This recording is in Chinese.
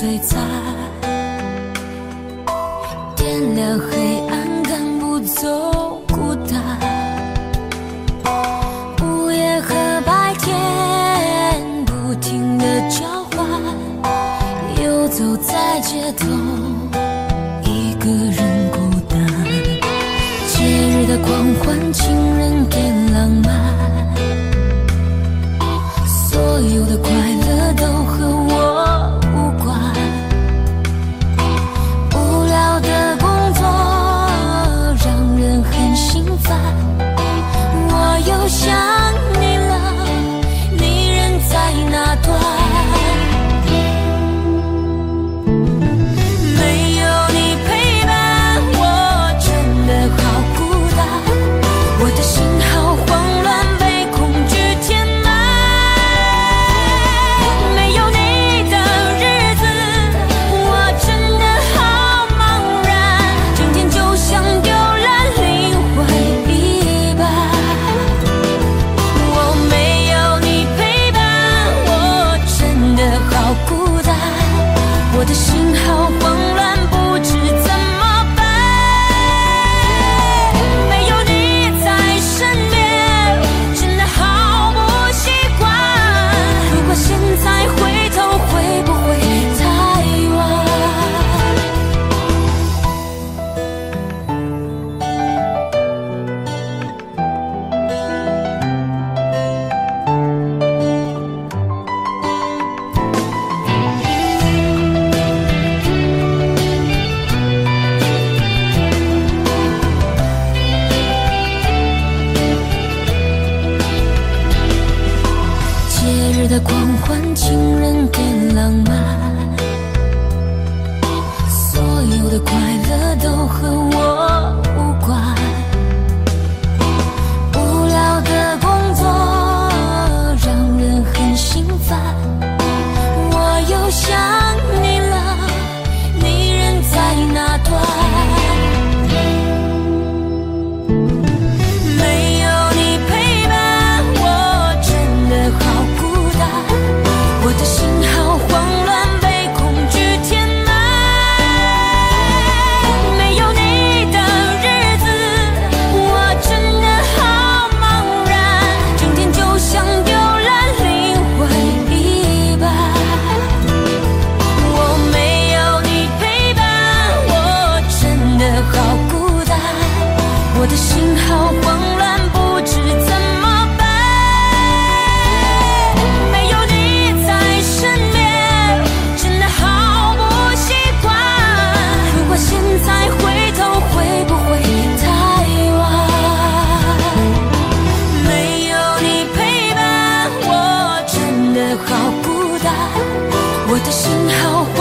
璀璨点亮黑暗赶不走孤单。午夜和白天不停的交换游走在街头一个人孤单。节日的狂欢情人的浪漫。所有的发的狂欢情人的浪漫。我的心好慌